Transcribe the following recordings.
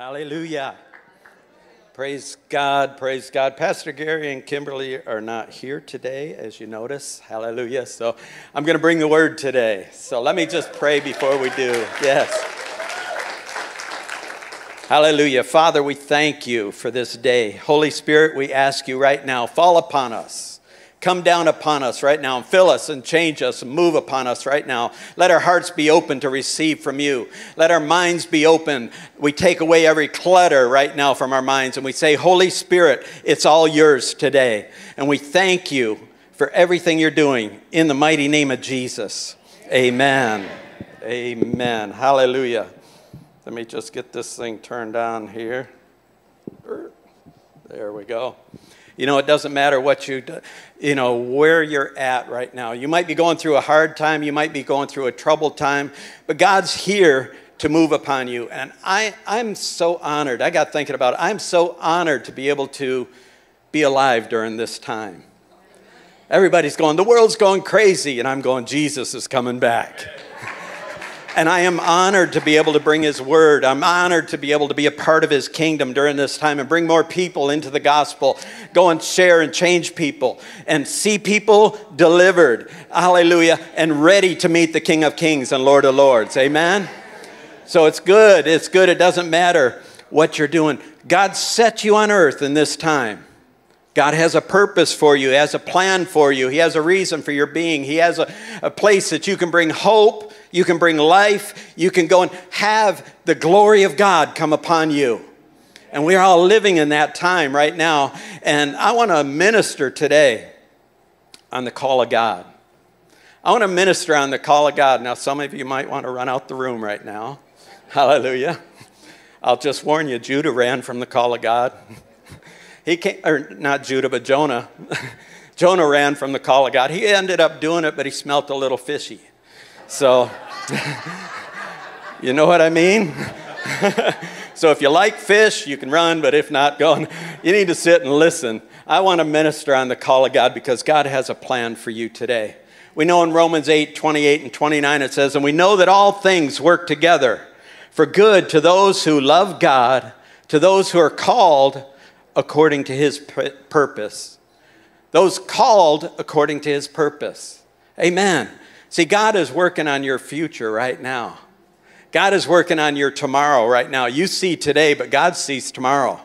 Hallelujah. Praise God, praise God. Pastor Gary and Kimberly are not here today, as you notice. Hallelujah. So I'm going to bring the word today. So let me just pray before we do. Yes. Hallelujah. Father, we thank you for this day. Holy Spirit, we ask you right now, fall upon us. Come down upon us right now and fill us and change us and move upon us right now. Let our hearts be open to receive from you. Let our minds be open. We take away every clutter right now from our minds and we say, Holy Spirit, it's all yours today. And we thank you for everything you're doing in the mighty name of Jesus. Amen. Amen. Hallelujah. Let me just get this thing turned on here. Er, there we go. You know, it doesn't matter what you do, you know, where you're at right now. You might be going through a hard time, you might be going through a troubled time, but God's here to move upon you. And I, I'm so honored. I got thinking about it. I'm so honored to be able to be alive during this time. Everybody's going, the world's going crazy, and I'm going, Jesus is coming back. And I am honored to be able to bring His word. I'm honored to be able to be a part of His kingdom during this time and bring more people into the gospel. Go and share and change people and see people delivered. Hallelujah. And ready to meet the King of Kings and Lord of Lords. Amen. So it's good. It's good. It doesn't matter what you're doing. God set you on earth in this time. God has a purpose for you. He has a plan for you. He has a reason for your being. He has a, a place that you can bring hope you can bring life. You can go and have the glory of God come upon you. And we're all living in that time right now. And I want to minister today on the call of God. I want to minister on the call of God. Now, some of you might want to run out the room right now. Hallelujah. I'll just warn you, Judah ran from the call of God. He came, or not Judah, but Jonah. Jonah ran from the call of God. He ended up doing it, but he smelt a little fishy. So, you know what I mean? so, if you like fish, you can run, but if not, go. On. You need to sit and listen. I want to minister on the call of God because God has a plan for you today. We know in Romans 8 28 and 29 it says, And we know that all things work together for good to those who love God, to those who are called according to his purpose. Those called according to his purpose. Amen. See, God is working on your future right now. God is working on your tomorrow right now. You see today, but God sees tomorrow.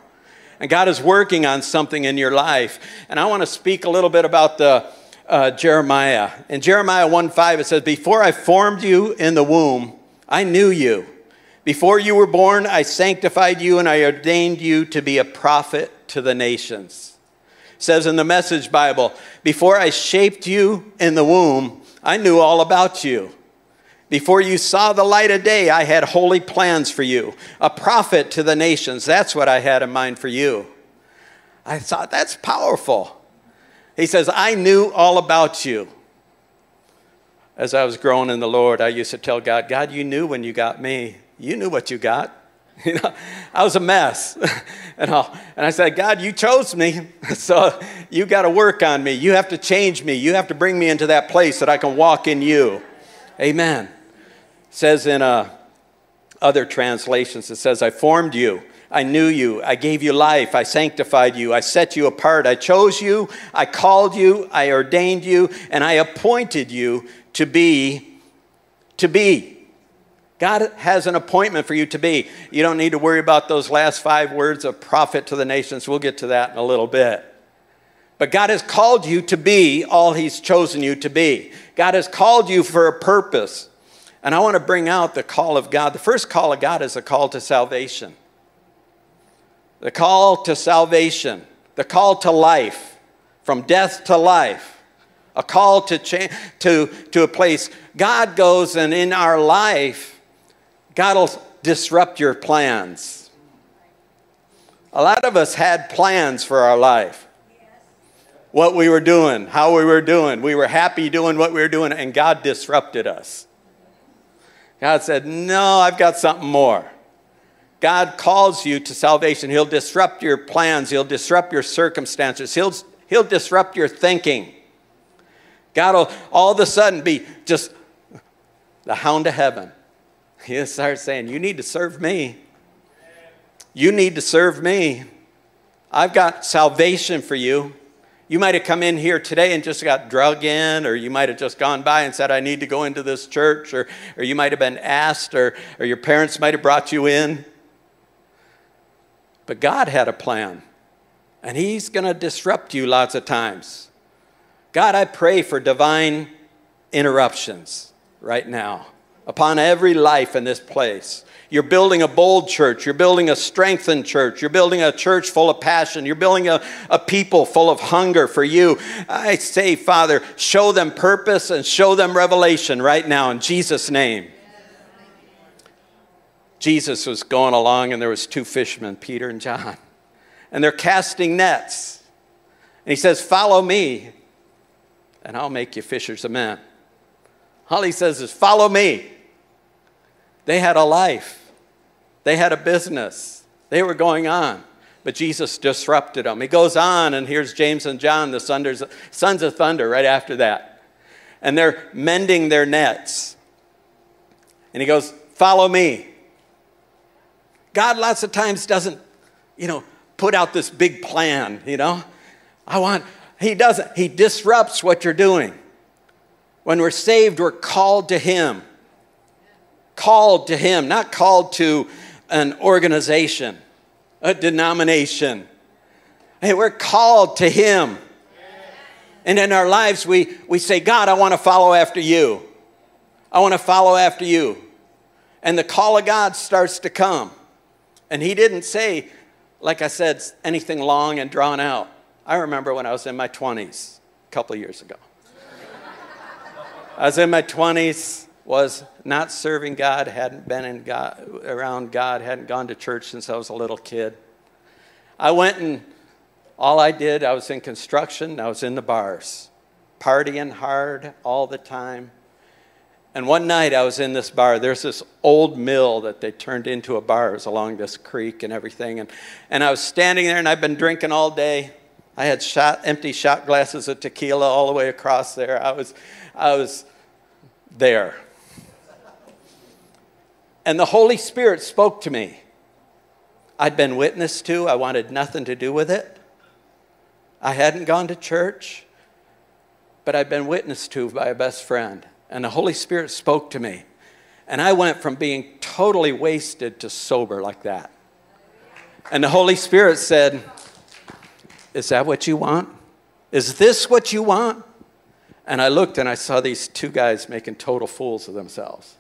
And God is working on something in your life. And I want to speak a little bit about the uh, Jeremiah. In Jeremiah 1 5, it says, Before I formed you in the womb, I knew you. Before you were born, I sanctified you and I ordained you to be a prophet to the nations. It says in the Message Bible, Before I shaped you in the womb, I knew all about you. Before you saw the light of day, I had holy plans for you, a prophet to the nations. That's what I had in mind for you. I thought, that's powerful. He says, I knew all about you. As I was growing in the Lord, I used to tell God, God, you knew when you got me. You knew what you got. You know, I was a mess. and, i and I said, God, you chose me, so you got to work on me. You have to change me. You have to bring me into that place that I can walk in you. Amen. It says in uh, other translations, it says, I formed you. I knew you. I gave you life. I sanctified you. I set you apart. I chose you. I called you. I ordained you. And I appointed you to be, to be God has an appointment for you to be. You don't need to worry about those last five words of prophet to the nations. We'll get to that in a little bit. But God has called you to be all He's chosen you to be. God has called you for a purpose. And I want to bring out the call of God. The first call of God is a call to salvation. The call to salvation, the call to life, from death to life, a call to, cha- to, to a place. God goes and in our life, God will disrupt your plans. A lot of us had plans for our life. What we were doing, how we were doing. We were happy doing what we were doing, and God disrupted us. God said, No, I've got something more. God calls you to salvation. He'll disrupt your plans, He'll disrupt your circumstances, He'll, he'll disrupt your thinking. God will all of a sudden be just the hound of heaven. He starts saying, You need to serve me. You need to serve me. I've got salvation for you. You might have come in here today and just got drug in, or you might have just gone by and said, I need to go into this church, or, or you might have been asked, or, or your parents might have brought you in. But God had a plan, and He's going to disrupt you lots of times. God, I pray for divine interruptions right now upon every life in this place. You're building a bold church. You're building a strengthened church. You're building a church full of passion. You're building a, a people full of hunger for you. I say, Father, show them purpose and show them revelation right now in Jesus' name. Jesus was going along and there was two fishermen, Peter and John. And they're casting nets. And he says, "Follow me, and I'll make you fishers of men." All he says is, "Follow me." They had a life, they had a business, they were going on. But Jesus disrupted them. He goes on, and here's James and John, the sons of thunder, right after that. And they're mending their nets. And he goes, Follow me. God, lots of times, doesn't, you know, put out this big plan, you know? I want, he doesn't. He disrupts what you're doing. When we're saved, we're called to him called to Him, not called to an organization, a denomination. Hey, we're called to Him. And in our lives, we, we say, God, I want to follow after you. I want to follow after you. And the call of God starts to come. And He didn't say, like I said, anything long and drawn out. I remember when I was in my 20s, a couple years ago. I was in my 20s was not serving God, hadn't been in God, around God, hadn't gone to church since I was a little kid. I went and all I did, I was in construction, I was in the bars, partying hard all the time. And one night I was in this bar. There's this old mill that they turned into a bar. It was along this creek and everything. And, and I was standing there and I'd been drinking all day. I had shot, empty shot glasses of tequila all the way across there. I was, I was there. And the Holy Spirit spoke to me. I'd been witnessed to, I wanted nothing to do with it. I hadn't gone to church, but I'd been witnessed to by a best friend. And the Holy Spirit spoke to me. And I went from being totally wasted to sober like that. And the Holy Spirit said, Is that what you want? Is this what you want? And I looked and I saw these two guys making total fools of themselves.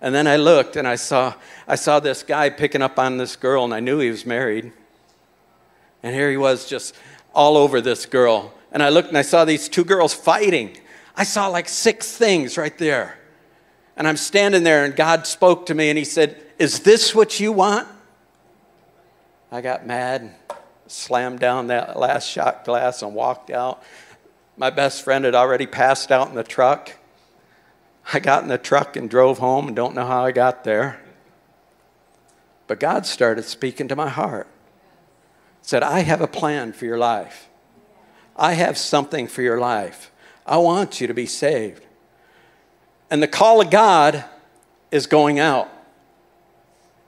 And then I looked and I saw, I saw this guy picking up on this girl, and I knew he was married. And here he was just all over this girl. And I looked and I saw these two girls fighting. I saw like six things right there. And I'm standing there, and God spoke to me and He said, Is this what you want? I got mad, slammed down that last shot glass, and walked out. My best friend had already passed out in the truck. I got in the truck and drove home and don't know how I got there. But God started speaking to my heart. Said, I have a plan for your life. I have something for your life. I want you to be saved. And the call of God is going out.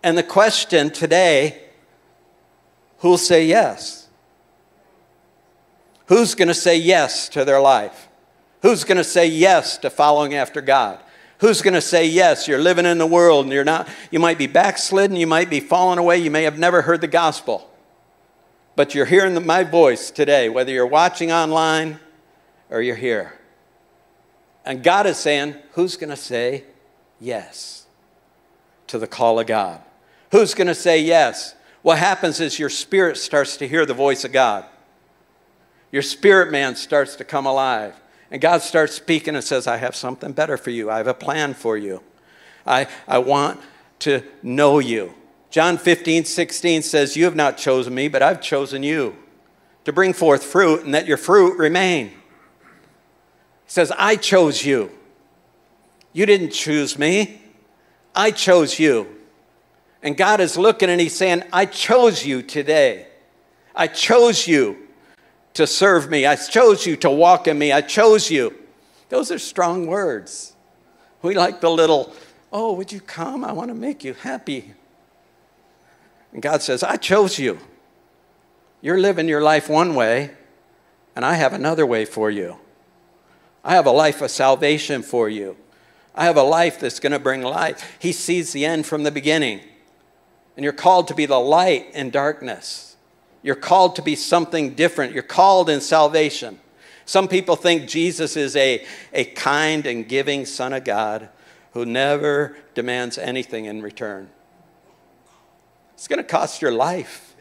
And the question today who'll say yes? Who's going to say yes to their life? Who's going to say yes to following after God? Who's going to say yes? You're living in the world and you're not, you might be backslidden, you might be falling away, you may have never heard the gospel. But you're hearing the, my voice today, whether you're watching online or you're here. And God is saying, Who's going to say yes to the call of God? Who's going to say yes? What happens is your spirit starts to hear the voice of God. Your spirit man starts to come alive. And God starts speaking and says, I have something better for you. I have a plan for you. I, I want to know you. John 15, 16 says, You have not chosen me, but I've chosen you to bring forth fruit and that your fruit remain. He says, I chose you. You didn't choose me, I chose you. And God is looking and He's saying, I chose you today. I chose you to serve me. I chose you to walk in me. I chose you. Those are strong words. We like the little, oh, would you come? I want to make you happy. And God says, I chose you. You're living your life one way, and I have another way for you. I have a life of salvation for you. I have a life that's going to bring life. He sees the end from the beginning. And you're called to be the light in darkness. You're called to be something different. You're called in salvation. Some people think Jesus is a, a kind and giving Son of God who never demands anything in return. It's going to cost your life.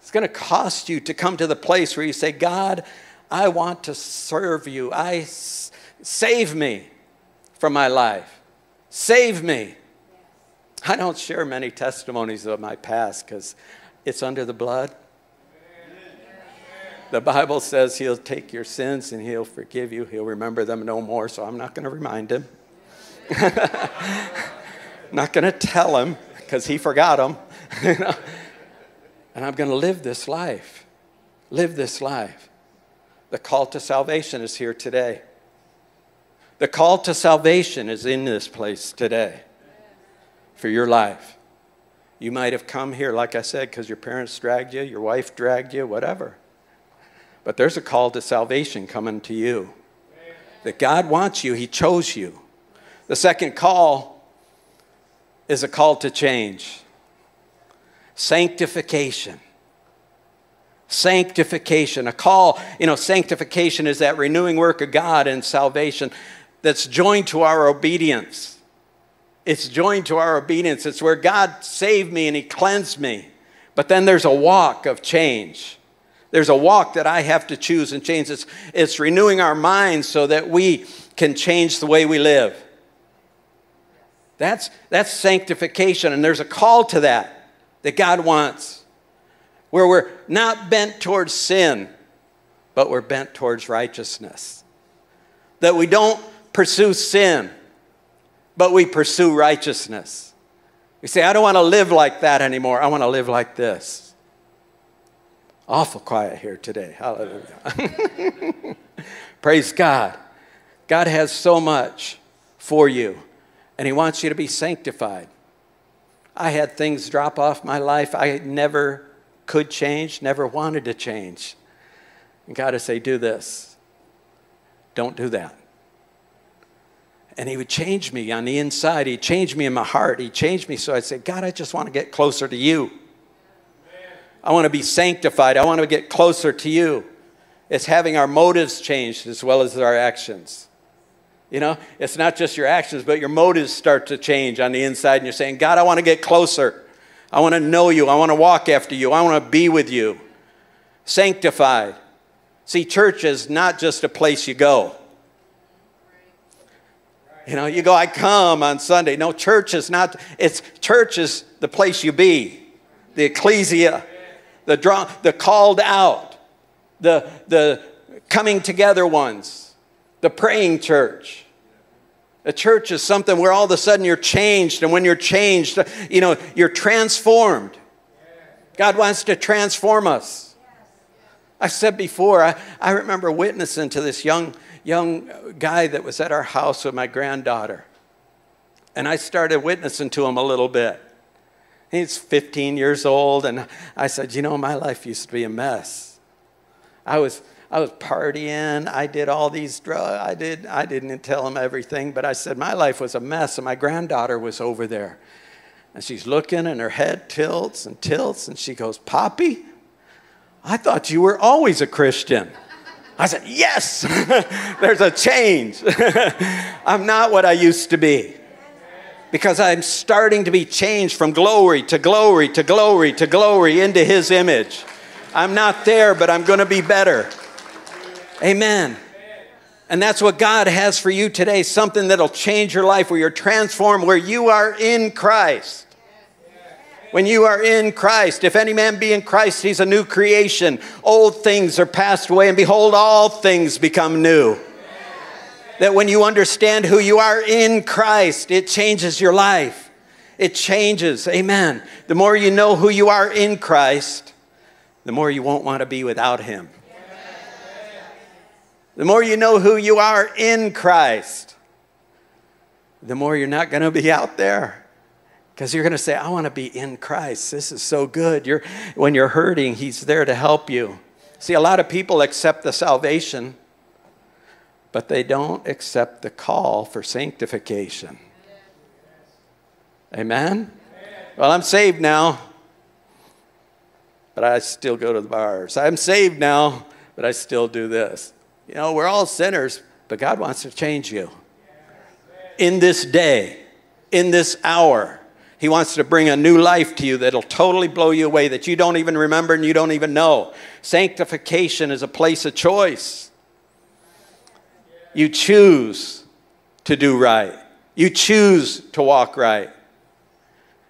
It's going to cost you to come to the place where you say, God, I want to serve you. I save me from my life. Save me. I don't share many testimonies of my past because it's under the blood. The Bible says he'll take your sins and he'll forgive you. He'll remember them no more, so I'm not going to remind him. not going to tell him because he forgot them. and I'm going to live this life. Live this life. The call to salvation is here today. The call to salvation is in this place today for your life. You might have come here, like I said, because your parents dragged you, your wife dragged you, whatever. But there's a call to salvation coming to you. That God wants you, He chose you. The second call is a call to change sanctification. Sanctification, a call, you know, sanctification is that renewing work of God and salvation that's joined to our obedience. It's joined to our obedience. It's where God saved me and He cleansed me. But then there's a walk of change. There's a walk that I have to choose and change. It's, it's renewing our minds so that we can change the way we live. That's, that's sanctification, and there's a call to that that God wants, where we're not bent towards sin, but we're bent towards righteousness. That we don't pursue sin, but we pursue righteousness. We say, I don't want to live like that anymore. I want to live like this. Awful quiet here today. Hallelujah. Praise God. God has so much for you, and He wants you to be sanctified. I had things drop off my life I never could change, never wanted to change. And God would say, Do this. Don't do that. And he would change me on the inside. He'd change me in my heart. He'd change me so I'd say, God, I just want to get closer to you. I want to be sanctified. I want to get closer to you. It's having our motives changed as well as our actions. You know, it's not just your actions, but your motives start to change on the inside, and you're saying, God, I want to get closer. I want to know you. I want to walk after you. I want to be with you. Sanctified. See, church is not just a place you go. You know, you go, I come on Sunday. No, church is not, it's church is the place you be, the ecclesia, the draw, the called out, the the coming together ones, the praying church. A church is something where all of a sudden you're changed, and when you're changed, you know, you're transformed. God wants to transform us. I said before, I, I remember witnessing to this young young guy that was at our house with my granddaughter. And I started witnessing to him a little bit. He's 15 years old, and I said, You know, my life used to be a mess. I was, I was partying. I did all these drugs. I, did, I didn't tell him everything, but I said, My life was a mess, and my granddaughter was over there. And she's looking, and her head tilts and tilts, and she goes, Poppy, I thought you were always a Christian. I said, Yes, there's a change. I'm not what I used to be because I'm starting to be changed from glory to glory to glory to glory into His image. I'm not there, but I'm going to be better. Amen. And that's what God has for you today something that'll change your life, where you're transformed, where you are in Christ when you are in Christ. If any man be in Christ, he's a new creation. Old things are passed away, and behold, all things become new. That when you understand who you are in Christ, it changes your life. It changes. Amen. The more you know who you are in Christ, the more you won't want to be without Him. The more you know who you are in Christ, the more you're not going to be out there Because you're going to say, I want to be in Christ. This is so good. You're, when you're hurting, He's there to help you. See, a lot of people accept the salvation, but they don't accept the call for sanctification. Amen? Well, I'm saved now, but I still go to the bars. I'm saved now, but I still do this. You know, we're all sinners, but God wants to change you. In this day, in this hour, He wants to bring a new life to you that'll totally blow you away, that you don't even remember and you don't even know. Sanctification is a place of choice. You choose to do right, you choose to walk right.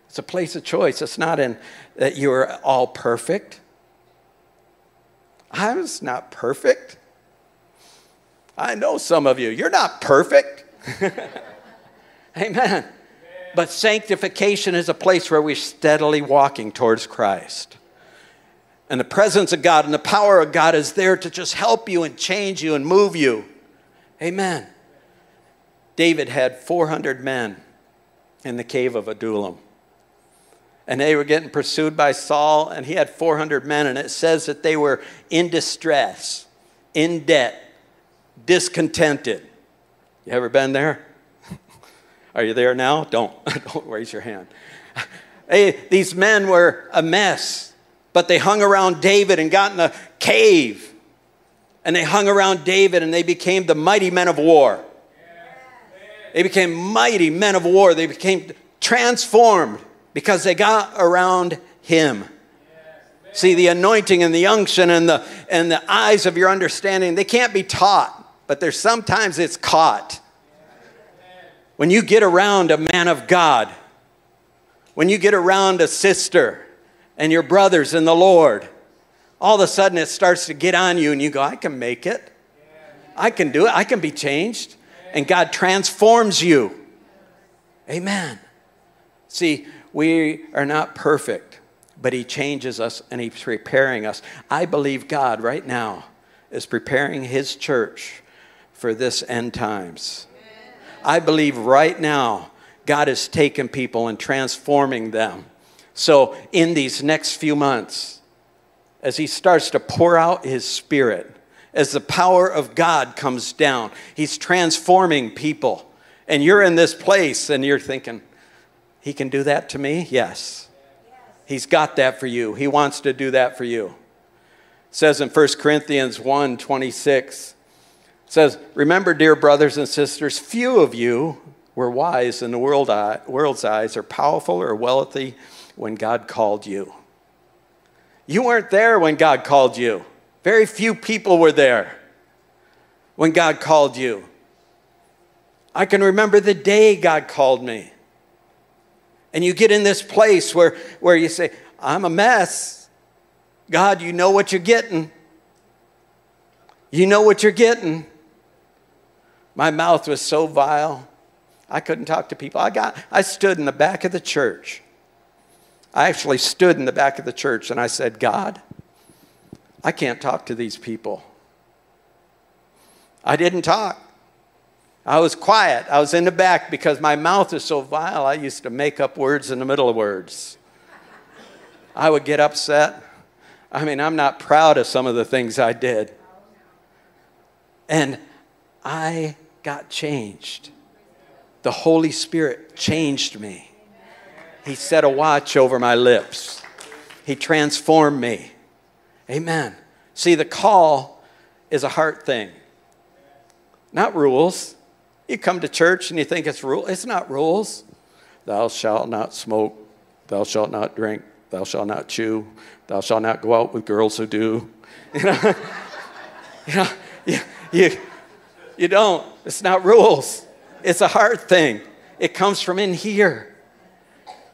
It's a place of choice. It's not in that you're all perfect. I was not perfect. I know some of you, you're not perfect. Amen. But sanctification is a place where we're steadily walking towards Christ. And the presence of God and the power of God is there to just help you and change you and move you. Amen. David had 400 men in the cave of Adullam. And they were getting pursued by Saul, and he had 400 men, and it says that they were in distress, in debt, discontented. You ever been there? Are you there now? Don't, don't raise your hand. Hey, these men were a mess, but they hung around David and got in a cave. And they hung around David and they became the mighty men of war. They became mighty men of war. They became transformed because they got around him. See, the anointing and the unction and the, and the eyes of your understanding, they can't be taught but there's sometimes it's caught. When you get around a man of God, when you get around a sister and your brothers in the Lord, all of a sudden it starts to get on you and you go, I can make it. I can do it. I can be changed. And God transforms you. Amen. See, we are not perfect, but He changes us and He's preparing us. I believe God right now is preparing His church for this end times. I believe right now God is taking people and transforming them. So, in these next few months, as He starts to pour out His Spirit, as the power of God comes down, He's transforming people. And you're in this place and you're thinking, He can do that to me? Yes. He's got that for you. He wants to do that for you. It says in 1 Corinthians 1 26, says, Remember, dear brothers and sisters, few of you were wise in the world eye, world's eyes or powerful or wealthy when God called you. You weren't there when God called you. Very few people were there when God called you. I can remember the day God called me. And you get in this place where, where you say, I'm a mess. God, you know what you're getting. You know what you're getting. My mouth was so vile, I couldn't talk to people. I, got, I stood in the back of the church. I actually stood in the back of the church and I said, God, I can't talk to these people. I didn't talk. I was quiet. I was in the back because my mouth is so vile, I used to make up words in the middle of words. I would get upset. I mean, I'm not proud of some of the things I did. And I got changed. The Holy Spirit changed me. He set a watch over my lips. He transformed me. Amen. See, the call is a heart thing, not rules. You come to church and you think it's rule. It's not rules. Thou shalt not smoke. Thou shalt not drink. Thou shalt not chew. Thou shalt not go out with girls who do. You know, you, know, you, you, you don't. It's not rules, it's a heart thing. It comes from in here.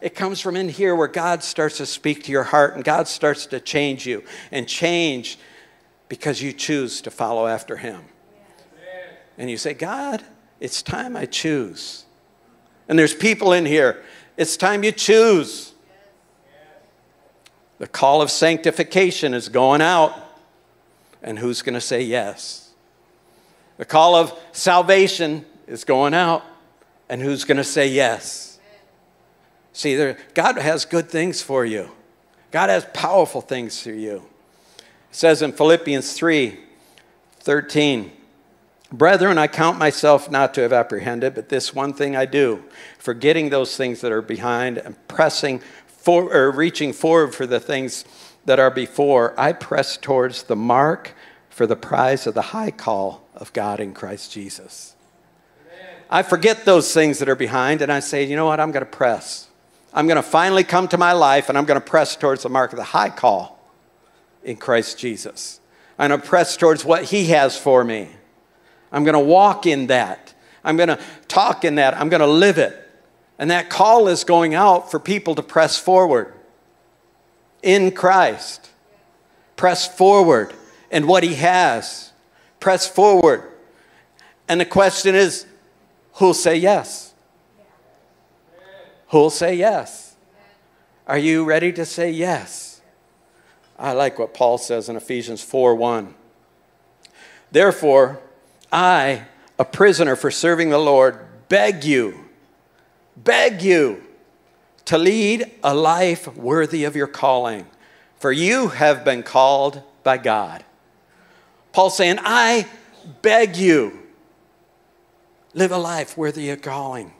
It comes from in here where God starts to speak to your heart and God starts to change you and change because you choose to follow after Him. And you say, God, it's time I choose. And there's people in here, it's time you choose. The call of sanctification is going out. And who's going to say yes? The call of salvation is going out. And who's going to say yes? See, there, God has good things for you. God has powerful things for you. It says in Philippians 3 13, Brethren, I count myself not to have apprehended, but this one thing I do, forgetting those things that are behind and pressing for, or reaching forward for the things that are before, I press towards the mark for the prize of the high call of God in Christ Jesus. I forget those things that are behind and I say, you know what, I'm going to press. I'm going to finally come to my life and I'm going to press towards the mark of the high call in Christ Jesus. I'm going to press towards what He has for me. I'm going to walk in that. I'm going to talk in that. I'm going to live it. And that call is going out for people to press forward in Christ. Press forward in what He has. Press forward. And the question is who'll say yes? Who'll say yes? Are you ready to say yes? I like what Paul says in Ephesians 4 1. Therefore, I, a prisoner for serving the Lord, beg you, beg you to lead a life worthy of your calling, for you have been called by God. Paul's saying, I beg you, live a life worthy of calling.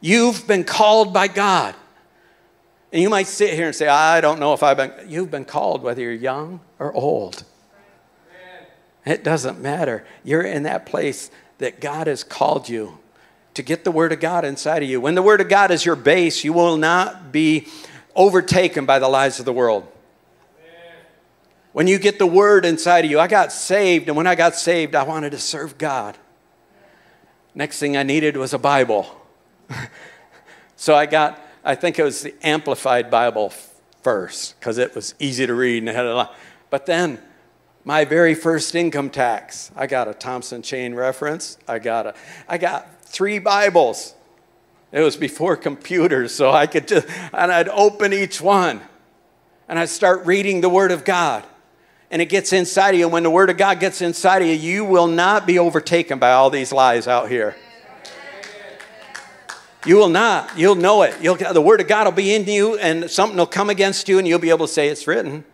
You've been called by God. And you might sit here and say, I don't know if I've been. You've been called whether you're young or old. It doesn't matter. You're in that place that God has called you to get the Word of God inside of you. When the Word of God is your base, you will not be overtaken by the lies of the world. When you get the Word inside of you, I got saved, and when I got saved, I wanted to serve God. Next thing I needed was a Bible. so I got, I think it was the Amplified Bible first, because it was easy to read and it had a lot. But then my very first income tax. I got a Thompson chain reference. I got a I got three Bibles. It was before computers, so I could just and I'd open each one and I'd start reading the Word of God. And it gets inside of you. And when the Word of God gets inside of you, you will not be overtaken by all these lies out here. You will not. You'll know it. You'll, the Word of God will be in you, and something will come against you, and you'll be able to say, It's written.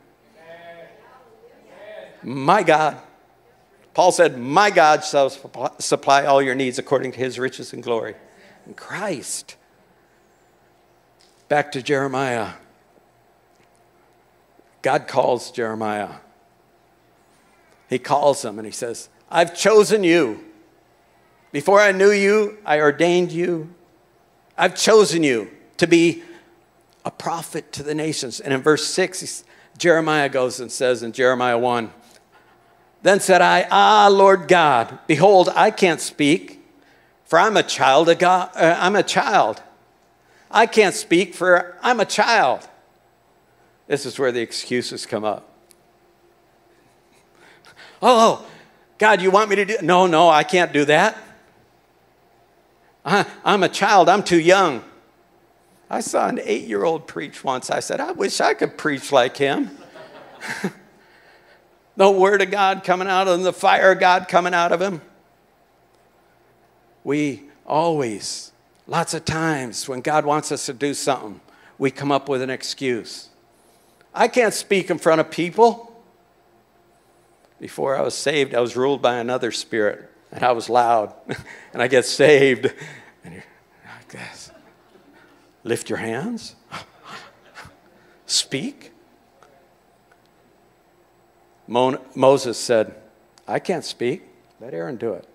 My God. Paul said, My God shall supply all your needs according to his riches and glory in Christ. Back to Jeremiah. God calls Jeremiah. He calls them and he says, I've chosen you. Before I knew you, I ordained you. I've chosen you to be a prophet to the nations. And in verse 6, Jeremiah goes and says in Jeremiah 1, then said I, Ah, Lord God, behold, I can't speak, for I'm a child of God. Uh, I'm a child. I can't speak, for I'm a child. This is where the excuses come up. Oh, oh, God, you want me to do? No, no, I can't do that. I, I'm a child. I'm too young. I saw an eight-year-old preach once. I said, I wish I could preach like him. the Word of God coming out of him, the fire of God coming out of him. We always, lots of times, when God wants us to do something, we come up with an excuse. I can't speak in front of people. Before I was saved, I was ruled by another spirit, and I was loud, and I get saved. And you're like this. Lift your hands. Speak. Moses said, I can't speak. Let Aaron do it.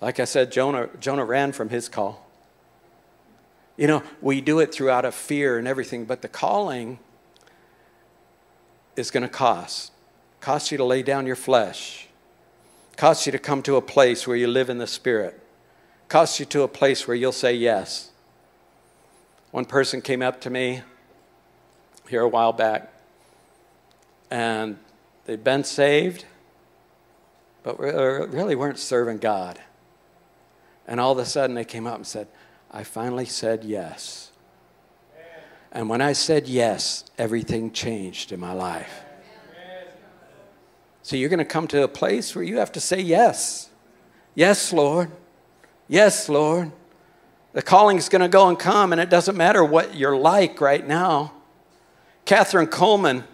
Like I said, Jonah, Jonah ran from his call. You know, we do it throughout of fear and everything, but the calling is going to cost. Cost you to lay down your flesh. Cost you to come to a place where you live in the Spirit. Cost you to a place where you'll say yes. One person came up to me here a while back and they'd been saved, but uh, really weren't serving God. And all of a sudden they came up and said, I finally said yes. And when I said yes, everything changed in my life. So you're going to come to a place where you have to say yes. Yes, Lord. Yes, Lord. The calling is going to go and come, and it doesn't matter what you're like right now. Kathryn Kuhlman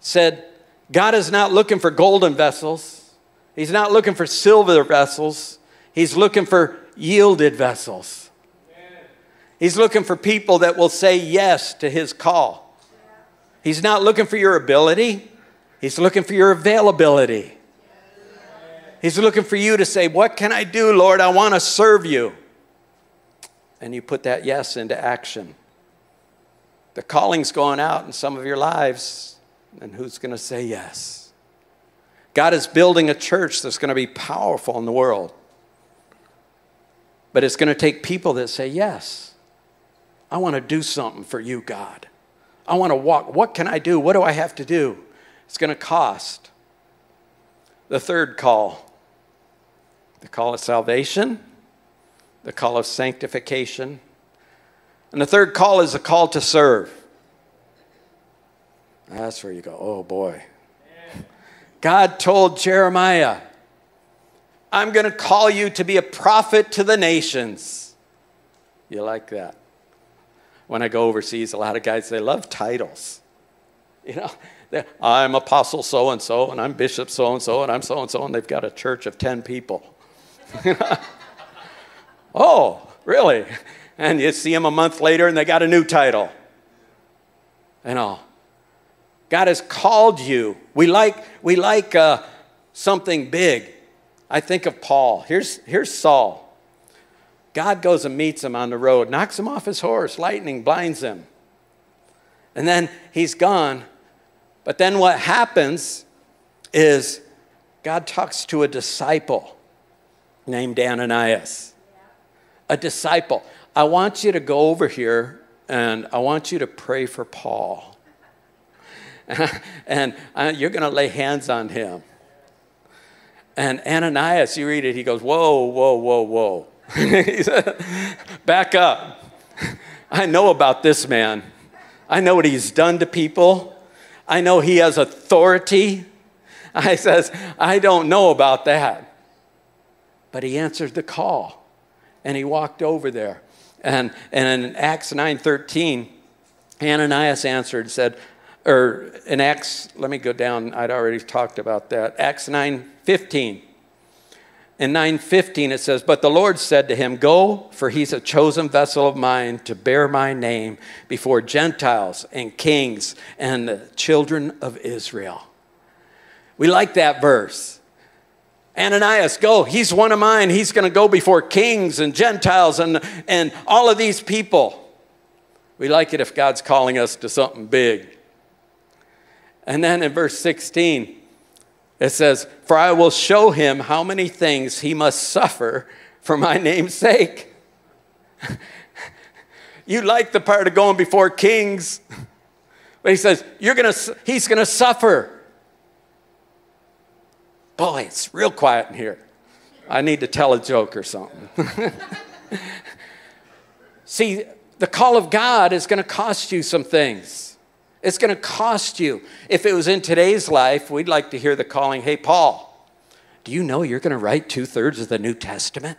said, God is not looking for golden vessels. He's not looking for silver vessels. He's looking for yielded vessels. He's looking for people that will say yes to his call. He's not looking for your ability, he's looking for your availability. He's looking for you to say, What can I do, Lord? I want to serve you. And you put that yes into action. The calling's going out in some of your lives, and who's going to say yes? God is building a church that's going to be powerful in the world. But it's going to take people that say, Yes, I want to do something for you, God. I want to walk. What can I do? What do I have to do? It's going to cost. The third call the call of salvation, the call of sanctification, and the third call is a call to serve. That's where you go, oh boy. God told Jeremiah, I'm going to call you to be a prophet to the nations. You like that? When I go overseas, a lot of guys, they love titles. You know, I'm apostle so and so, and I'm bishop so and so, and I'm so and so, and they've got a church of 10 people. oh, really? And you see them a month later and they got a new title. And all. God has called you. We like, we like uh, something big. I think of Paul. Here's, here's Saul. God goes and meets him on the road, knocks him off his horse, lightning blinds him. And then he's gone. But then what happens is God talks to a disciple named Ananias, a disciple. I want you to go over here and I want you to pray for Paul. and uh, you're going to lay hands on him. And Ananias, you read it, he goes, Whoa, whoa, whoa, whoa. Back up. I know about this man. I know what he's done to people. I know he has authority. I says, I don't know about that. But he answered the call and he walked over there. And, and in Acts 9.13, Ananias answered and said, or in Acts, let me go down, I'd already talked about that. Acts 9.15. In 9:15 it says, "But the Lord said to him, Go, for he's a chosen vessel of mine to bear my name before Gentiles and kings and the children of Israel." We like that verse. Ananias, go. He's one of mine. He's going to go before kings and Gentiles and, and all of these people. We like it if God's calling us to something big. And then in verse 16, it says, For I will show him how many things he must suffer for my name's sake. you like the part of going before kings, but he says, You're gonna, He's going to suffer. Boy, it's real quiet in here. I need to tell a joke or something. See, the call of God is going to cost you some things. It's going to cost you. If it was in today's life, we'd like to hear the calling hey, Paul, do you know you're going to write two thirds of the New Testament?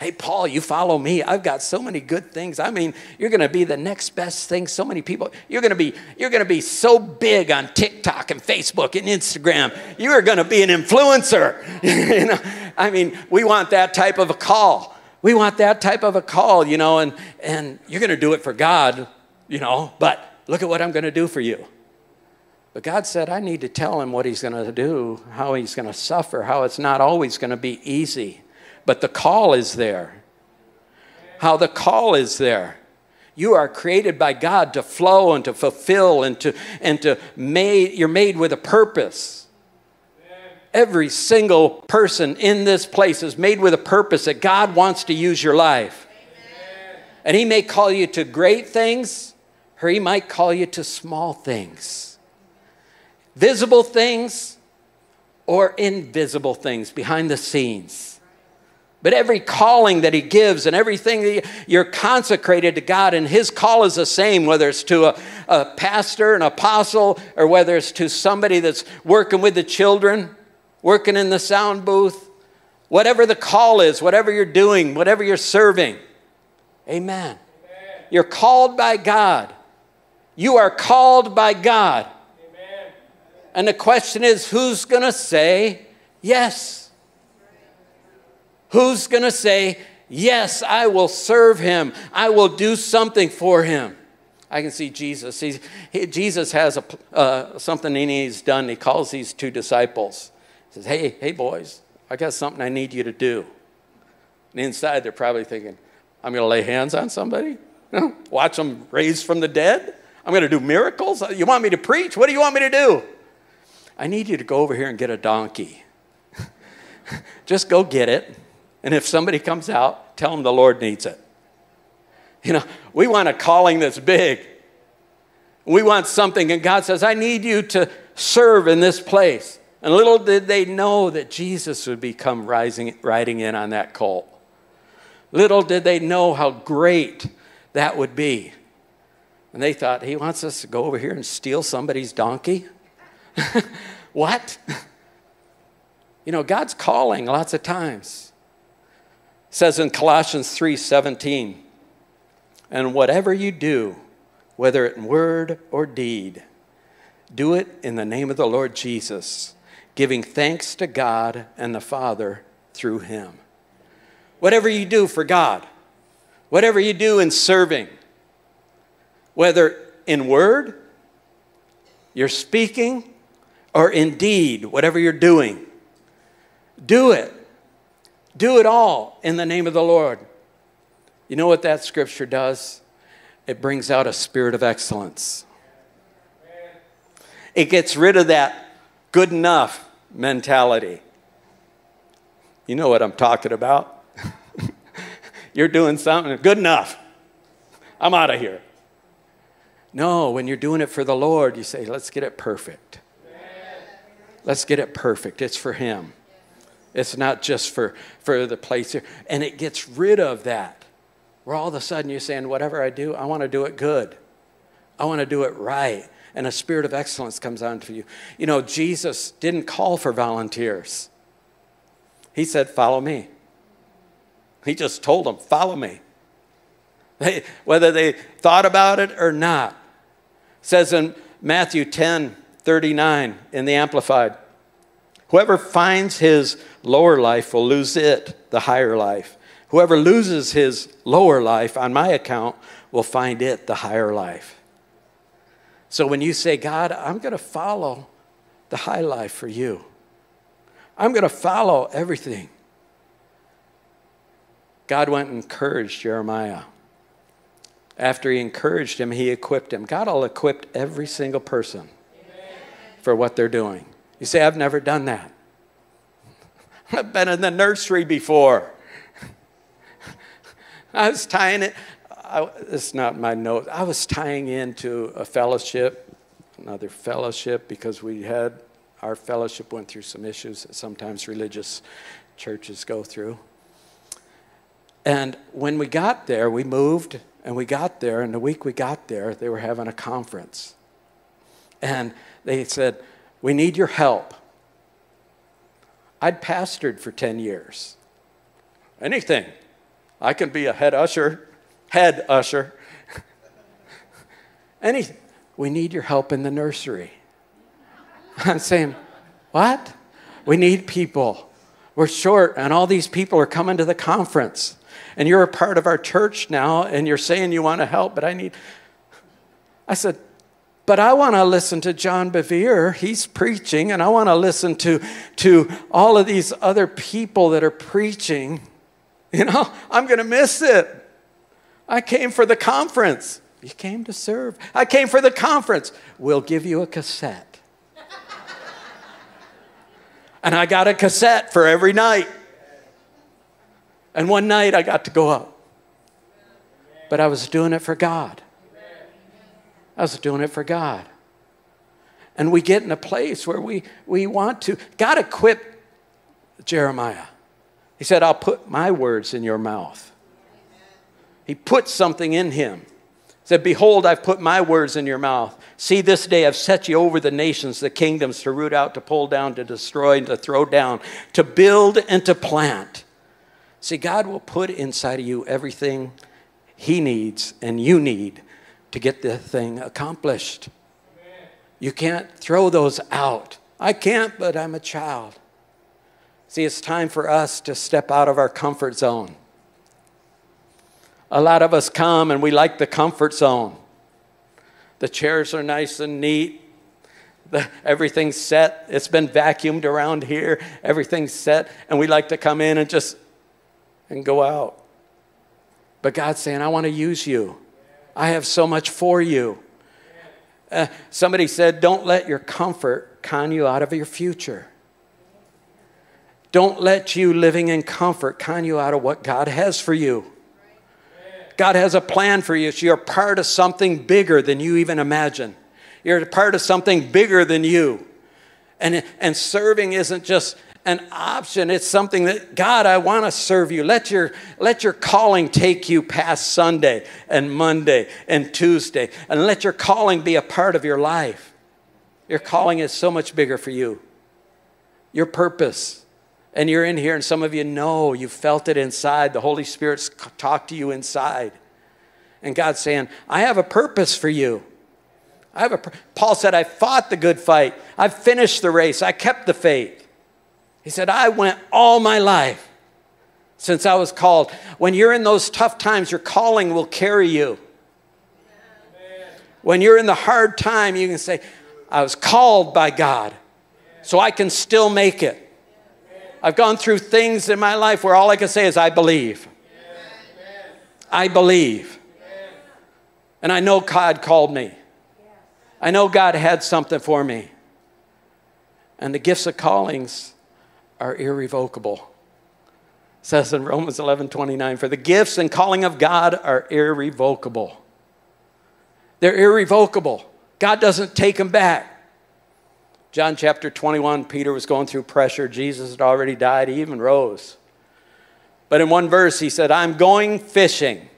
Hey, Paul, you follow me. I've got so many good things. I mean, you're going to be the next best thing. So many people. You're going to be you're going to be so big on TikTok and Facebook and Instagram. You are going to be an influencer. you know, I mean, we want that type of a call. We want that type of a call, you know, and and you're going to do it for God, you know, but look at what I'm going to do for you. But God said, I need to tell him what he's going to do, how he's going to suffer, how it's not always going to be easy but the call is there. How the call is there. You are created by God to flow and to fulfill and to and to made you're made with a purpose. Every single person in this place is made with a purpose that God wants to use your life. And he may call you to great things or he might call you to small things. Visible things or invisible things behind the scenes. But every calling that He gives and everything that you're consecrated to God, and His call is the same, whether it's to a, a pastor, an apostle, or whether it's to somebody that's working with the children, working in the sound booth, whatever the call is, whatever you're doing, whatever you're serving, Amen. You're called by God. You are called by God. Amen. And the question is who's going to say yes? Who's going to say, Yes, I will serve him, I will do something for him? I can see Jesus. He's, he, Jesus has a, uh, something he's done. He calls these two disciples. He says, Hey, hey, boys, I got something I need you to do. And inside, they're probably thinking, I'm going to lay hands on somebody, watch them raised from the dead. I'm going to do miracles. You want me to preach? What do you want me to do? I need you to go over here and get a donkey. Just go get it. And if somebody comes out, tell them the Lord needs it. You know, we want a calling that's big. We want something, and God says, I need you to serve in this place. And little did they know that Jesus would become rising, riding in on that colt. Little did they know how great that would be. And they thought, he wants us to go over here and steal somebody's donkey? what? you know, God's calling lots of times. It says in Colossians 3 17, and whatever you do, whether in word or deed, do it in the name of the Lord Jesus, giving thanks to God and the Father through him. Whatever you do for God, whatever you do in serving, whether in word, you're speaking, or in deed, whatever you're doing, do it. Do it all in the name of the Lord. You know what that scripture does? It brings out a spirit of excellence. It gets rid of that good enough mentality. You know what I'm talking about. you're doing something good enough. I'm out of here. No, when you're doing it for the Lord, you say, let's get it perfect. Let's get it perfect. It's for Him. It's not just for, for the place here. And it gets rid of that. Where all of a sudden you're saying, whatever I do, I want to do it good. I want to do it right. And a spirit of excellence comes onto you. You know, Jesus didn't call for volunteers, He said, Follow me. He just told them, Follow me. They, whether they thought about it or not says in Matthew 10 39 in the Amplified, whoever finds his lower life will lose it, the higher life. Whoever loses his lower life on my account will find it, the higher life. So when you say, God, I'm going to follow the high life for you, I'm going to follow everything. God went and encouraged Jeremiah. After he encouraged him, he equipped him. God will equip every single person for what they're doing. You say, I've never done that. I've been in the nursery before. I was tying it, I, it's not my note. I was tying into a fellowship, another fellowship, because we had, our fellowship went through some issues that sometimes religious churches go through. And when we got there, we moved and we got there, and the week we got there, they were having a conference. And they said, We need your help. I'd pastored for 10 years. Anything. I can be a head usher, head usher. Anything. We need your help in the nursery. I'm saying, What? We need people. We're short, and all these people are coming to the conference and you're a part of our church now and you're saying you want to help, but I need. I said, but I want to listen to John Bevere. He's preaching, and I want to listen to, to all of these other people that are preaching. You know, I'm going to miss it. I came for the conference. You came to serve. I came for the conference. We'll give you a cassette. and I got a cassette for every night. And one night I got to go up. But I was doing it for God. I was doing it for God. And we get in a place where we, we want to. God equipped Jeremiah. He said, I'll put my words in your mouth. He put something in him. He said, Behold, I've put my words in your mouth. See, this day I've set you over the nations, the kingdoms, to root out, to pull down, to destroy, and to throw down, to build and to plant. See, God will put inside of you everything he needs and you need to get the thing accomplished. You can't throw those out. I can't, but I'm a child. See, it's time for us to step out of our comfort zone. A lot of us come and we like the comfort zone. The chairs are nice and neat. The, everything's set. It's been vacuumed around here. Everything's set. And we like to come in and just and go out. But God's saying, I want to use you. I have so much for you. Uh, somebody said, Don't let your comfort con you out of your future. Don't let you living in comfort con you out of what God has for you. God has a plan for you. So you're part of something bigger than you even imagine. You're part of something bigger than you. And, and serving isn't just an option. It's something that, God, I want to serve you. Let your, let your calling take you past Sunday and Monday and Tuesday. And let your calling be a part of your life. Your calling is so much bigger for you. Your purpose. And you're in here, and some of you know you felt it inside. The Holy Spirit's talked to you inside. And God's saying, I have a purpose for you. I have a, Paul said, I fought the good fight. I finished the race. I kept the faith. He said, I went all my life since I was called. When you're in those tough times, your calling will carry you. When you're in the hard time, you can say, I was called by God, so I can still make it. I've gone through things in my life where all I can say is, I believe. I believe. And I know God called me. I know God had something for me. And the gifts of callings are irrevocable. It says in Romans 11 29, for the gifts and calling of God are irrevocable. They're irrevocable. God doesn't take them back. John chapter 21, Peter was going through pressure. Jesus had already died. He even rose. But in one verse, he said, I'm going fishing.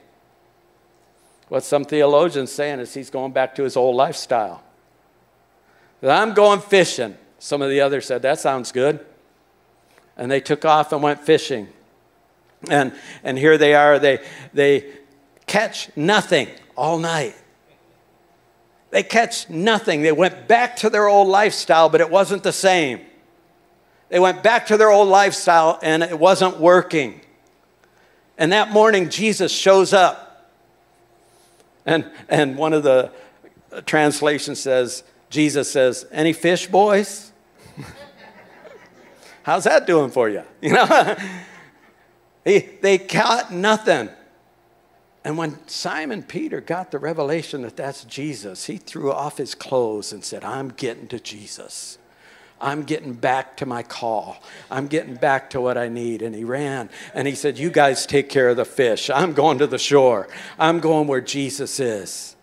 What some theologians saying is he's going back to his old lifestyle. I'm going fishing. Some of the others said, That sounds good and they took off and went fishing. And, and here they are, they, they catch nothing all night. They catch nothing. They went back to their old lifestyle, but it wasn't the same. They went back to their old lifestyle and it wasn't working. And that morning, Jesus shows up. And, and one of the translations says, Jesus says, Any fish, boys? How's that doing for you? You know? they, they caught nothing. And when Simon Peter got the revelation that that's Jesus, he threw off his clothes and said, I'm getting to Jesus. I'm getting back to my call. I'm getting back to what I need. And he ran and he said, You guys take care of the fish. I'm going to the shore. I'm going where Jesus is.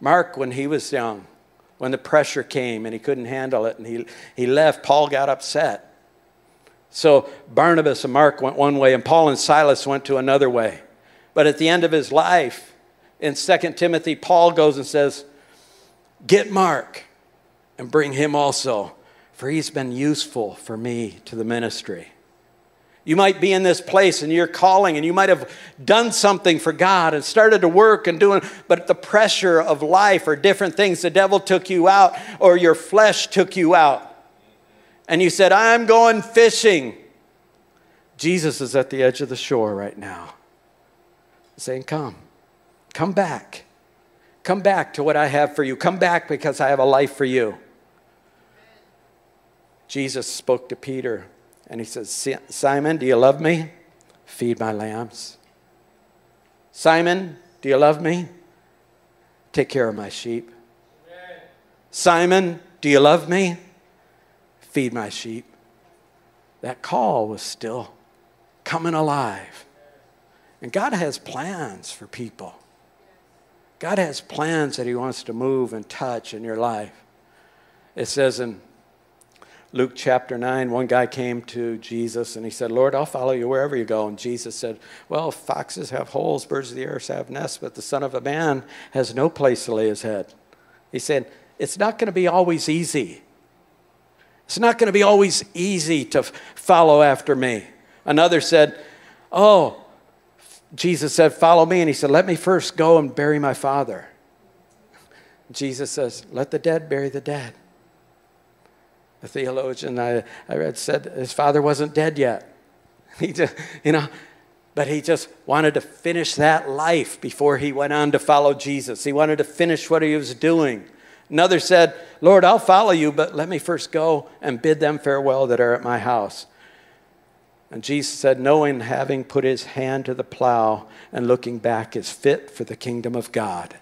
Mark, when he was young, when the pressure came and he couldn't handle it and he, he left, Paul got upset. So Barnabas and Mark went one way, and Paul and Silas went to another way. But at the end of his life, in 2 Timothy, Paul goes and says, Get Mark and bring him also, for he's been useful for me to the ministry. You might be in this place and you're calling and you might have done something for God and started to work and doing, but the pressure of life or different things, the devil took you out or your flesh took you out and you said, I'm going fishing, Jesus is at the edge of the shore right now saying, Come, come back. Come back to what I have for you. Come back because I have a life for you. Jesus spoke to Peter and he says, Simon, do you love me? Feed my lambs. Simon, do you love me? Take care of my sheep. Simon, do you love me? Feed my sheep. That call was still coming alive. And God has plans for people. God has plans that He wants to move and touch in your life. It says in Luke chapter 9, one guy came to Jesus and he said, Lord, I'll follow you wherever you go. And Jesus said, Well, foxes have holes, birds of the air have nests, but the Son of a Man has no place to lay his head. He said, It's not going to be always easy. It's not going to be always easy to follow after me. Another said, Oh, Jesus said, Follow me. And he said, Let me first go and bury my father. Jesus says, Let the dead bury the dead. A theologian I, I read said his father wasn't dead yet. He just, you know, but he just wanted to finish that life before he went on to follow Jesus. He wanted to finish what he was doing. Another said, Lord, I'll follow you, but let me first go and bid them farewell that are at my house. And Jesus said, Knowing having put his hand to the plow and looking back is fit for the kingdom of God.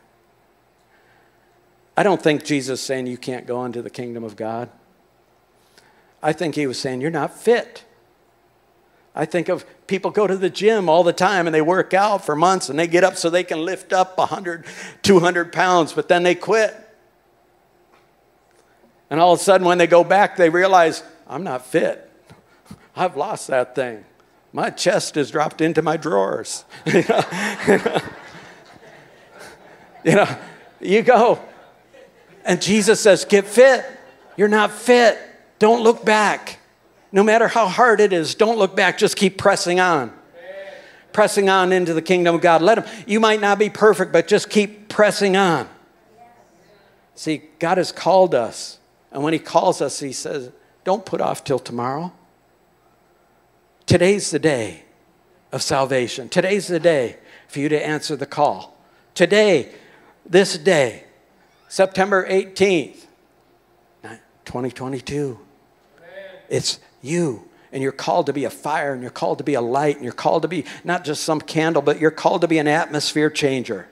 I don't think Jesus is saying you can't go into the kingdom of God. I think he was saying you're not fit. I think of people go to the gym all the time and they work out for months and they get up so they can lift up 100, 200 pounds, but then they quit. And all of a sudden, when they go back, they realize, I'm not fit. I've lost that thing. My chest has dropped into my drawers. you know, you go. And Jesus says, Get fit. You're not fit. Don't look back. No matter how hard it is, don't look back. Just keep pressing on. Pressing on into the kingdom of God. Let him, you might not be perfect, but just keep pressing on. See, God has called us. And when He calls us, He says, don't put off till tomorrow. Today's the day of salvation. Today's the day for you to answer the call. Today, this day, September 18th, 2022. It's you. And you're called to be a fire, and you're called to be a light, and you're called to be not just some candle, but you're called to be an atmosphere changer.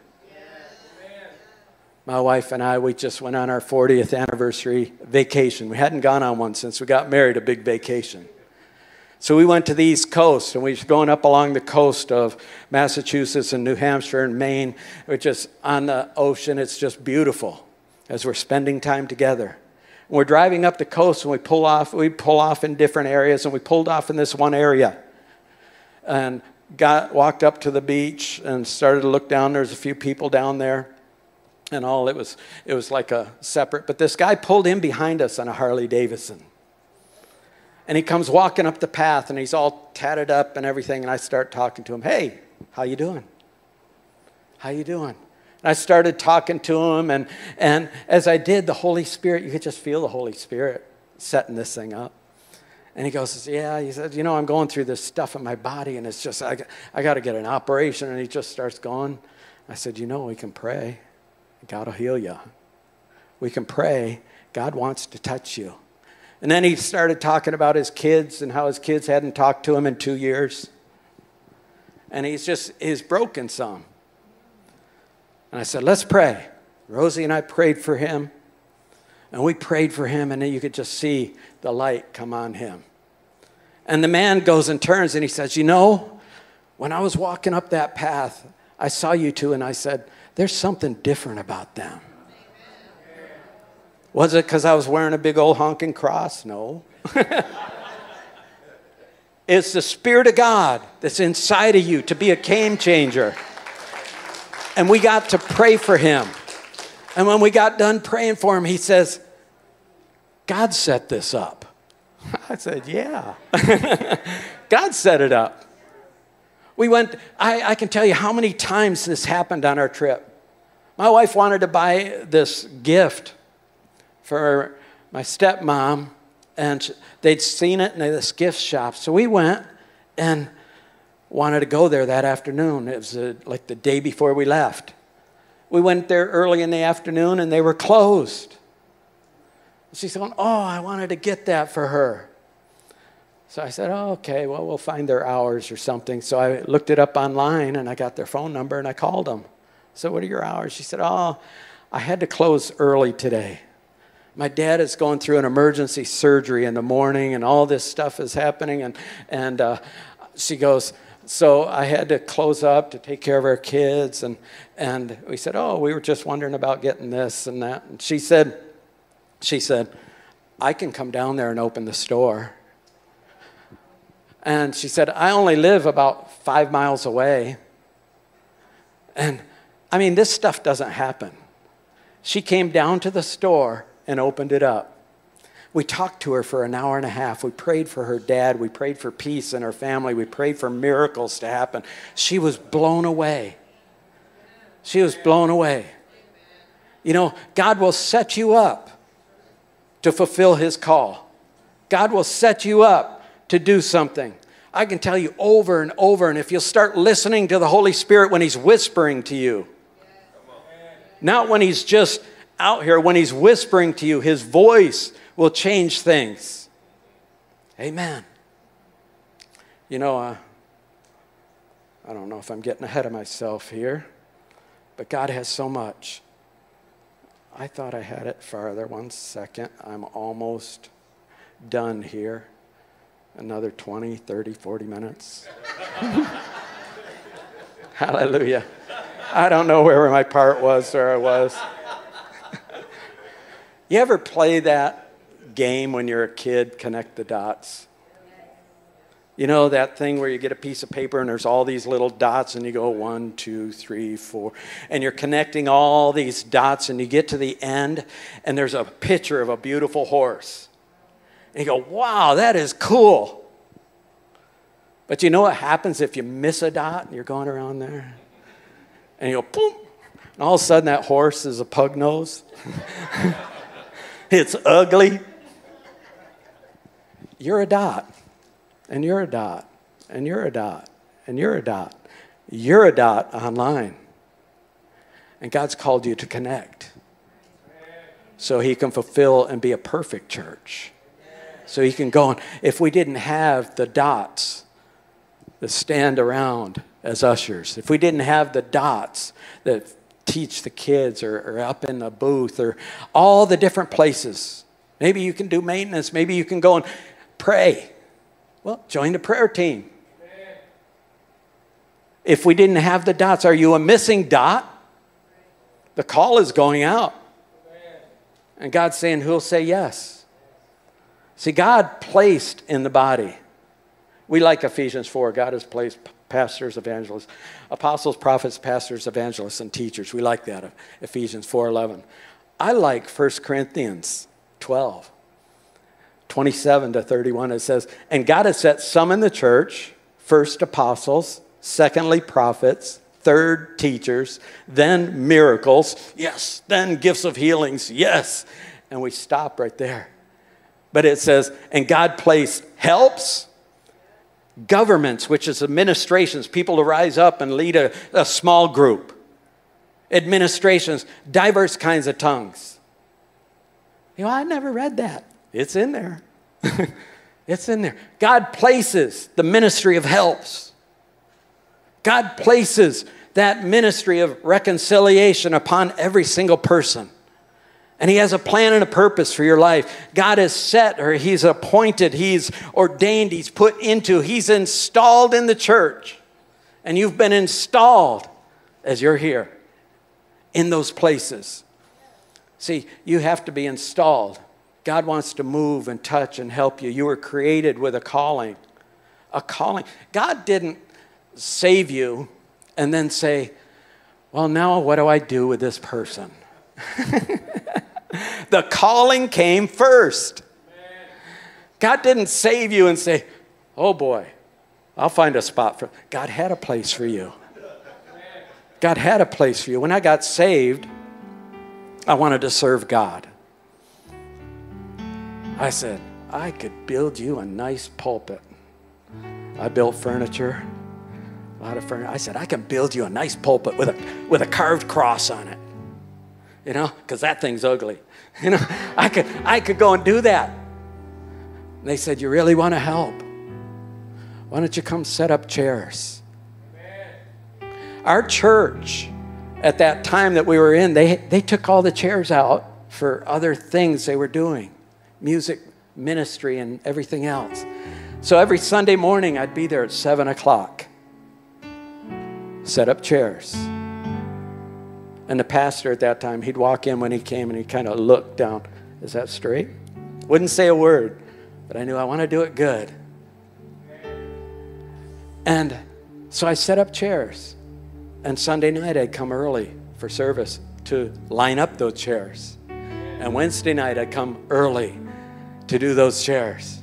My wife and I, we just went on our 40th anniversary vacation. We hadn't gone on one since we got married, a big vacation. So we went to the East Coast, and we were going up along the coast of Massachusetts and New Hampshire and Maine, which is on the ocean. It's just beautiful as we're spending time together we're driving up the coast and we pull off, we pull off in different areas, and we pulled off in this one area. And got walked up to the beach and started to look down. There's a few people down there and all. It was it was like a separate. But this guy pulled in behind us on a Harley Davidson. And he comes walking up the path and he's all tatted up and everything. And I start talking to him. Hey, how you doing? How you doing? And I started talking to him, and, and as I did, the Holy Spirit, you could just feel the Holy Spirit setting this thing up. And he goes, Yeah, he said, You know, I'm going through this stuff in my body, and it's just, I, I got to get an operation. And he just starts going. I said, You know, we can pray. God will heal you. We can pray. God wants to touch you. And then he started talking about his kids and how his kids hadn't talked to him in two years. And he's just, he's broken some. And I said, Let's pray. Rosie and I prayed for him. And we prayed for him, and then you could just see the light come on him. And the man goes and turns and he says, You know, when I was walking up that path, I saw you two, and I said, There's something different about them. Was it because I was wearing a big old honking cross? No. it's the Spirit of God that's inside of you to be a game changer and we got to pray for him. And when we got done praying for him, he says, God set this up. I said, Yeah. God set it up. We went, I, I, can tell you how many times this happened on our trip. My wife wanted to buy this gift for my stepmom, and they'd seen it in this gift shop. So we went, and wanted to go there that afternoon. It was uh, like the day before we left. We went there early in the afternoon and they were closed. She's going, Oh, I wanted to get that for her. So I said, Oh, okay, well, we'll find their hours or something. So I looked it up online and I got their phone number and I called them. So, what are your hours? She said, Oh, I had to close early today. My dad is going through an emergency surgery in the morning and all this stuff is happening. And, and uh, she goes, so I had to close up to take care of our kids. And, and we said, Oh, we were just wondering about getting this and that. And she said, she said, I can come down there and open the store. And she said, I only live about five miles away. And I mean, this stuff doesn't happen. She came down to the store and opened it up. We talked to her for an hour and a half. We prayed for her dad. We prayed for peace in her family. We prayed for miracles to happen. She was blown away. She was blown away. You know, God will set you up to fulfill His call. God will set you up to do something. I can tell you over and over, and if you'll start listening to the Holy Spirit when He's whispering to you, not when He's just out here, when He's whispering to you, His voice will change things. Amen. You know, uh, I don't know if I'm getting ahead of myself here, but God has so much. I thought I had it farther. One second. I'm almost done here. Another 20, 30, 40 minutes. Hallelujah. I don't know where my part was or I was. you ever play that game when you're a kid, connect the dots? You know that thing where you get a piece of paper and there's all these little dots and you go one, two, three, four, and you're connecting all these dots and you get to the end and there's a picture of a beautiful horse. And you go, wow, that is cool. But you know what happens if you miss a dot and you're going around there? And you go, boom, and all of a sudden that horse is a pug nose. it's ugly. You're a dot and you're a dot, and you're a dot, and you're a dot. You're a dot online. And God's called you to connect so He can fulfill and be a perfect church. So He can go on. If we didn't have the dots that stand around as ushers, if we didn't have the dots that teach the kids or, or up in the booth or all the different places, maybe you can do maintenance, maybe you can go and pray well, join the prayer team. If we didn't have the dots, are you a missing dot? The call is going out. And God's saying, Who'll say yes? See, God placed in the body. We like Ephesians 4. God has placed pastors, evangelists, apostles, prophets, pastors, evangelists, and teachers. We like that, Ephesians 4.11. I like 1 Corinthians 12. 27 to 31, it says, And God has set some in the church, first apostles, secondly prophets, third teachers, then miracles, yes, then gifts of healings, yes. And we stop right there. But it says, And God placed helps, governments, which is administrations, people to rise up and lead a, a small group, administrations, diverse kinds of tongues. You know, I never read that. It's in there. it's in there. God places the ministry of helps. God places that ministry of reconciliation upon every single person. And He has a plan and a purpose for your life. God has set or He's appointed, He's ordained, He's put into, He's installed in the church. And you've been installed as you're here in those places. See, you have to be installed God wants to move and touch and help you. You were created with a calling. A calling. God didn't save you and then say, Well, now what do I do with this person? the calling came first. God didn't save you and say, Oh boy, I'll find a spot for. God had a place for you. God had a place for you. When I got saved, I wanted to serve God. I said, I could build you a nice pulpit. I built furniture, a lot of furniture. I said, I can build you a nice pulpit with a, with a carved cross on it. You know, because that thing's ugly. You know, I could, I could go and do that. And they said, You really want to help? Why don't you come set up chairs? Our church, at that time that we were in, they, they took all the chairs out for other things they were doing music ministry and everything else. So every Sunday morning, I'd be there at 7 o'clock, set up chairs. And the pastor at that time, he'd walk in when he came and he'd kind of look down. Is that straight? Wouldn't say a word, but I knew I want to do it good. And so I set up chairs. And Sunday night, I'd come early for service to line up those chairs. And Wednesday night, I'd come early to do those chairs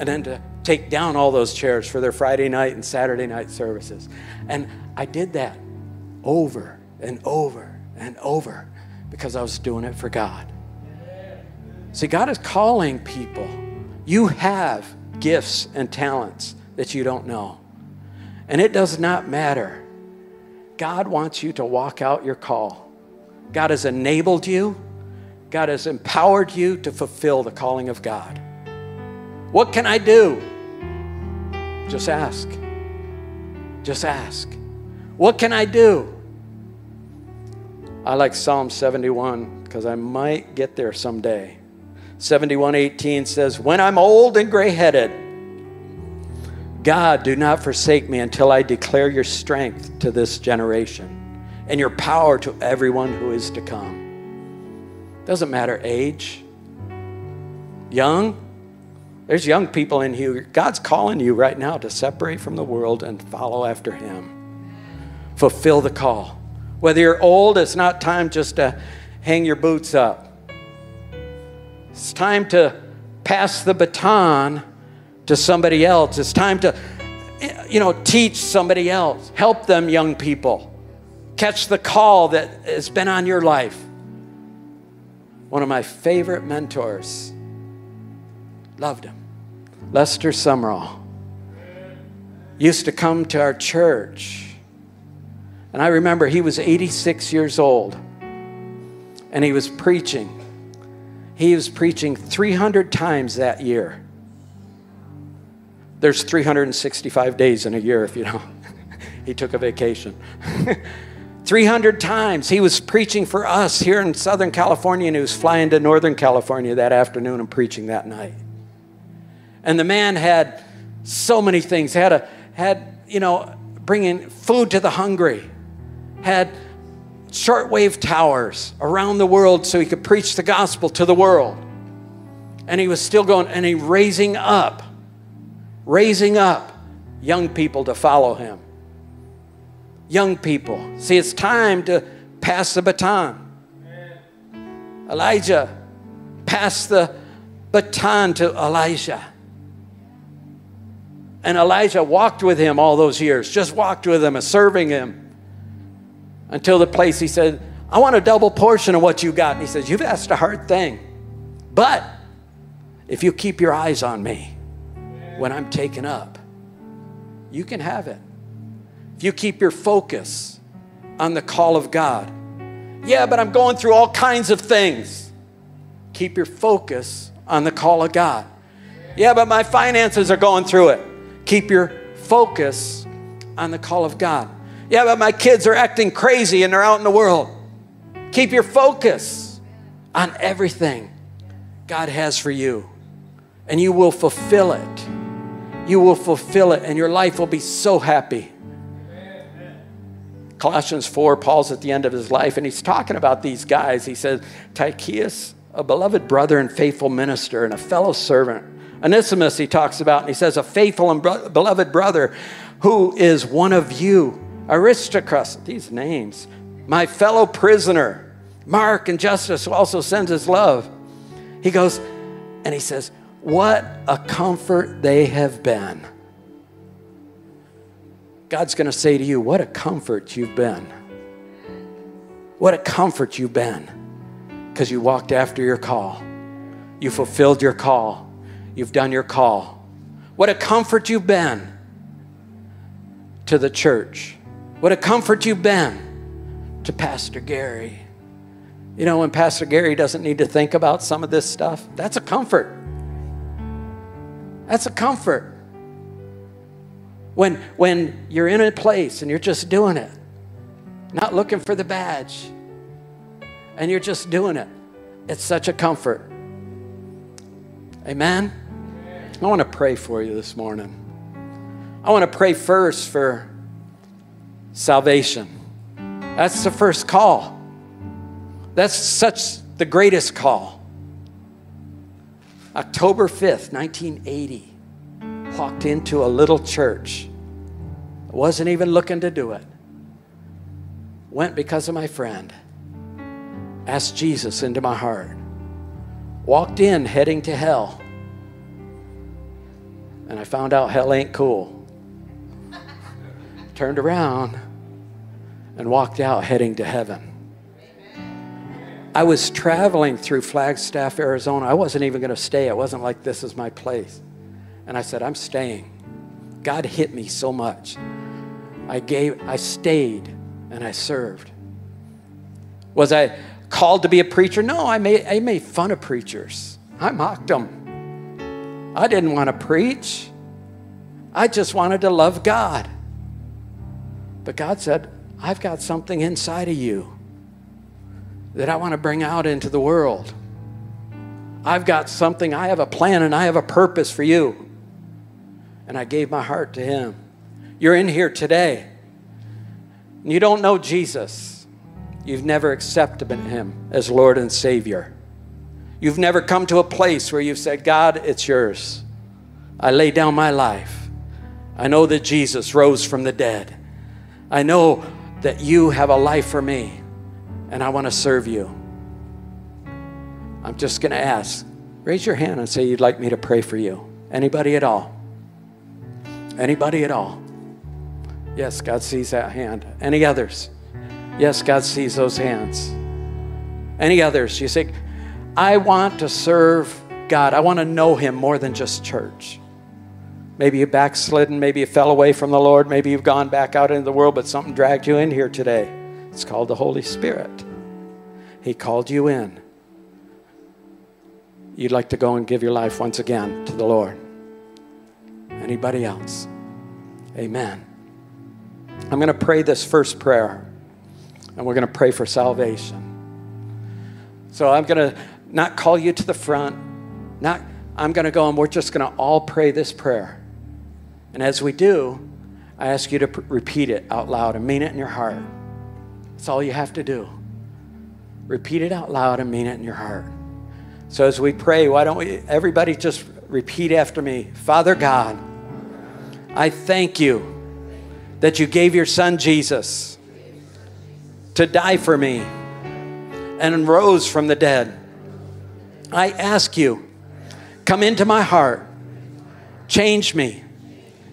and then to take down all those chairs for their Friday night and Saturday night services. And I did that over and over and over because I was doing it for God. See, God is calling people. You have gifts and talents that you don't know. And it does not matter. God wants you to walk out your call. God has enabled you, God has empowered you to fulfill the calling of God. What can I do? Just ask. Just ask. What can I do? I like Psalm 71 because I might get there someday. 71:18 says, "When I'm old and gray-headed, God, do not forsake me until I declare your strength to this generation and your power to everyone who is to come." Doesn't matter age. Young, there's young people in here. God's calling you right now to separate from the world and follow after Him. Fulfill the call. Whether you're old, it's not time just to hang your boots up. It's time to pass the baton to somebody else. It's time to, you know, teach somebody else. Help them, young people. Catch the call that has been on your life. One of my favorite mentors, loved him, Lester Sumrall, used to come to our church. And I remember he was 86 years old and he was preaching he was preaching 300 times that year. There's 365 days in a year, if you know. he took a vacation. 300 times he was preaching for us here in Southern California, and he was flying to Northern California that afternoon and preaching that night. And the man had so many things. He had a had you know bringing food to the hungry. Had shortwave towers around the world so he could preach the gospel to the world. And he was still going, and he raising up, raising up young people to follow him. Young people. See, it's time to pass the baton. Elijah passed the baton to Elisha. And Elisha walked with him all those years, just walked with him and serving him until the place he said, I want a double portion of what you got. And he says, You've asked a hard thing. But if you keep your eyes on me when I'm taken up, you can have it. If you keep your focus on the call of God. Yeah, but I'm going through all kinds of things. Keep your focus on the call of God. Yeah, but my finances are going through it. Keep your focus on the call of God. Yeah, but my kids are acting crazy and they're out in the world. Keep your focus on everything God has for you, and you will fulfill it. You will fulfill it, and your life will be so happy. Colossians 4, Paul's at the end of his life, and he's talking about these guys. He says, Tychicus, a beloved brother and faithful minister, and a fellow servant. Onesimus, he talks about, and he says, a faithful and beloved brother who is one of you Aristarchus, these names, my fellow prisoner, Mark and Justus, who also sends his love. He goes and he says, What a comfort they have been. God's going to say to you, What a comfort you've been. What a comfort you've been because you walked after your call. You fulfilled your call. You've done your call. What a comfort you've been to the church. What a comfort you've been to Pastor Gary. You know, when Pastor Gary doesn't need to think about some of this stuff, that's a comfort. That's a comfort. When, when you're in a place and you're just doing it, not looking for the badge, and you're just doing it, it's such a comfort. Amen? I want to pray for you this morning. I want to pray first for salvation. That's the first call. That's such the greatest call. October 5th, 1980, walked into a little church. Wasn't even looking to do it. Went because of my friend. Asked Jesus into my heart. walked in heading to hell. And I found out hell ain't cool. Turned around and walked out heading to heaven. I was traveling through Flagstaff, Arizona. I wasn't even going to stay. It wasn't like this is my place. And I said, I'm staying. God hit me so much. I gave I stayed and I served. Was I called to be a preacher? No, I made, I made fun of preachers. I mocked them. I didn't want to preach. I just wanted to love God. But God said, I've got something inside of you that I want to bring out into the world. I've got something, I have a plan and I have a purpose for you. And I gave my heart to Him. You're in here today. You don't know Jesus. You've never accepted Him as Lord and Savior. You've never come to a place where you've said, God, it's yours. I lay down my life. I know that Jesus rose from the dead. I know that you have a life for me and I want to serve you. I'm just going to ask. Raise your hand and say you'd like me to pray for you. Anybody at all? Anybody at all? Yes, God sees that hand. Any others? Yes, God sees those hands. Any others? You say, I want to serve God. I want to know Him more than just church. Maybe you backslidden, maybe you fell away from the Lord, maybe you've gone back out into the world, but something dragged you in here today. It's called the Holy Spirit. He called you in. You'd like to go and give your life once again to the Lord. Anybody else? Amen. I'm going to pray this first prayer, and we're going to pray for salvation. So I'm going to not call you to the front, not I'm going to go and we're just going to all pray this prayer. And as we do, I ask you to repeat it out loud and mean it in your heart. That's all you have to do. Repeat it out loud and mean it in your heart. So as we pray, why don't we, everybody just repeat after me Father God, I thank you that you gave your son Jesus to die for me and rose from the dead. I ask you, come into my heart, change me,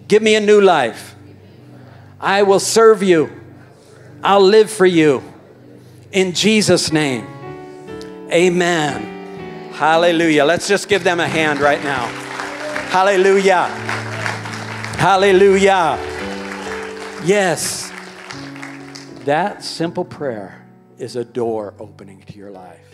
give me a new life. I will serve you, I'll live for you. In Jesus' name, amen. Hallelujah. Let's just give them a hand right now. Hallelujah. Hallelujah. Yes. That simple prayer is a door opening to your life.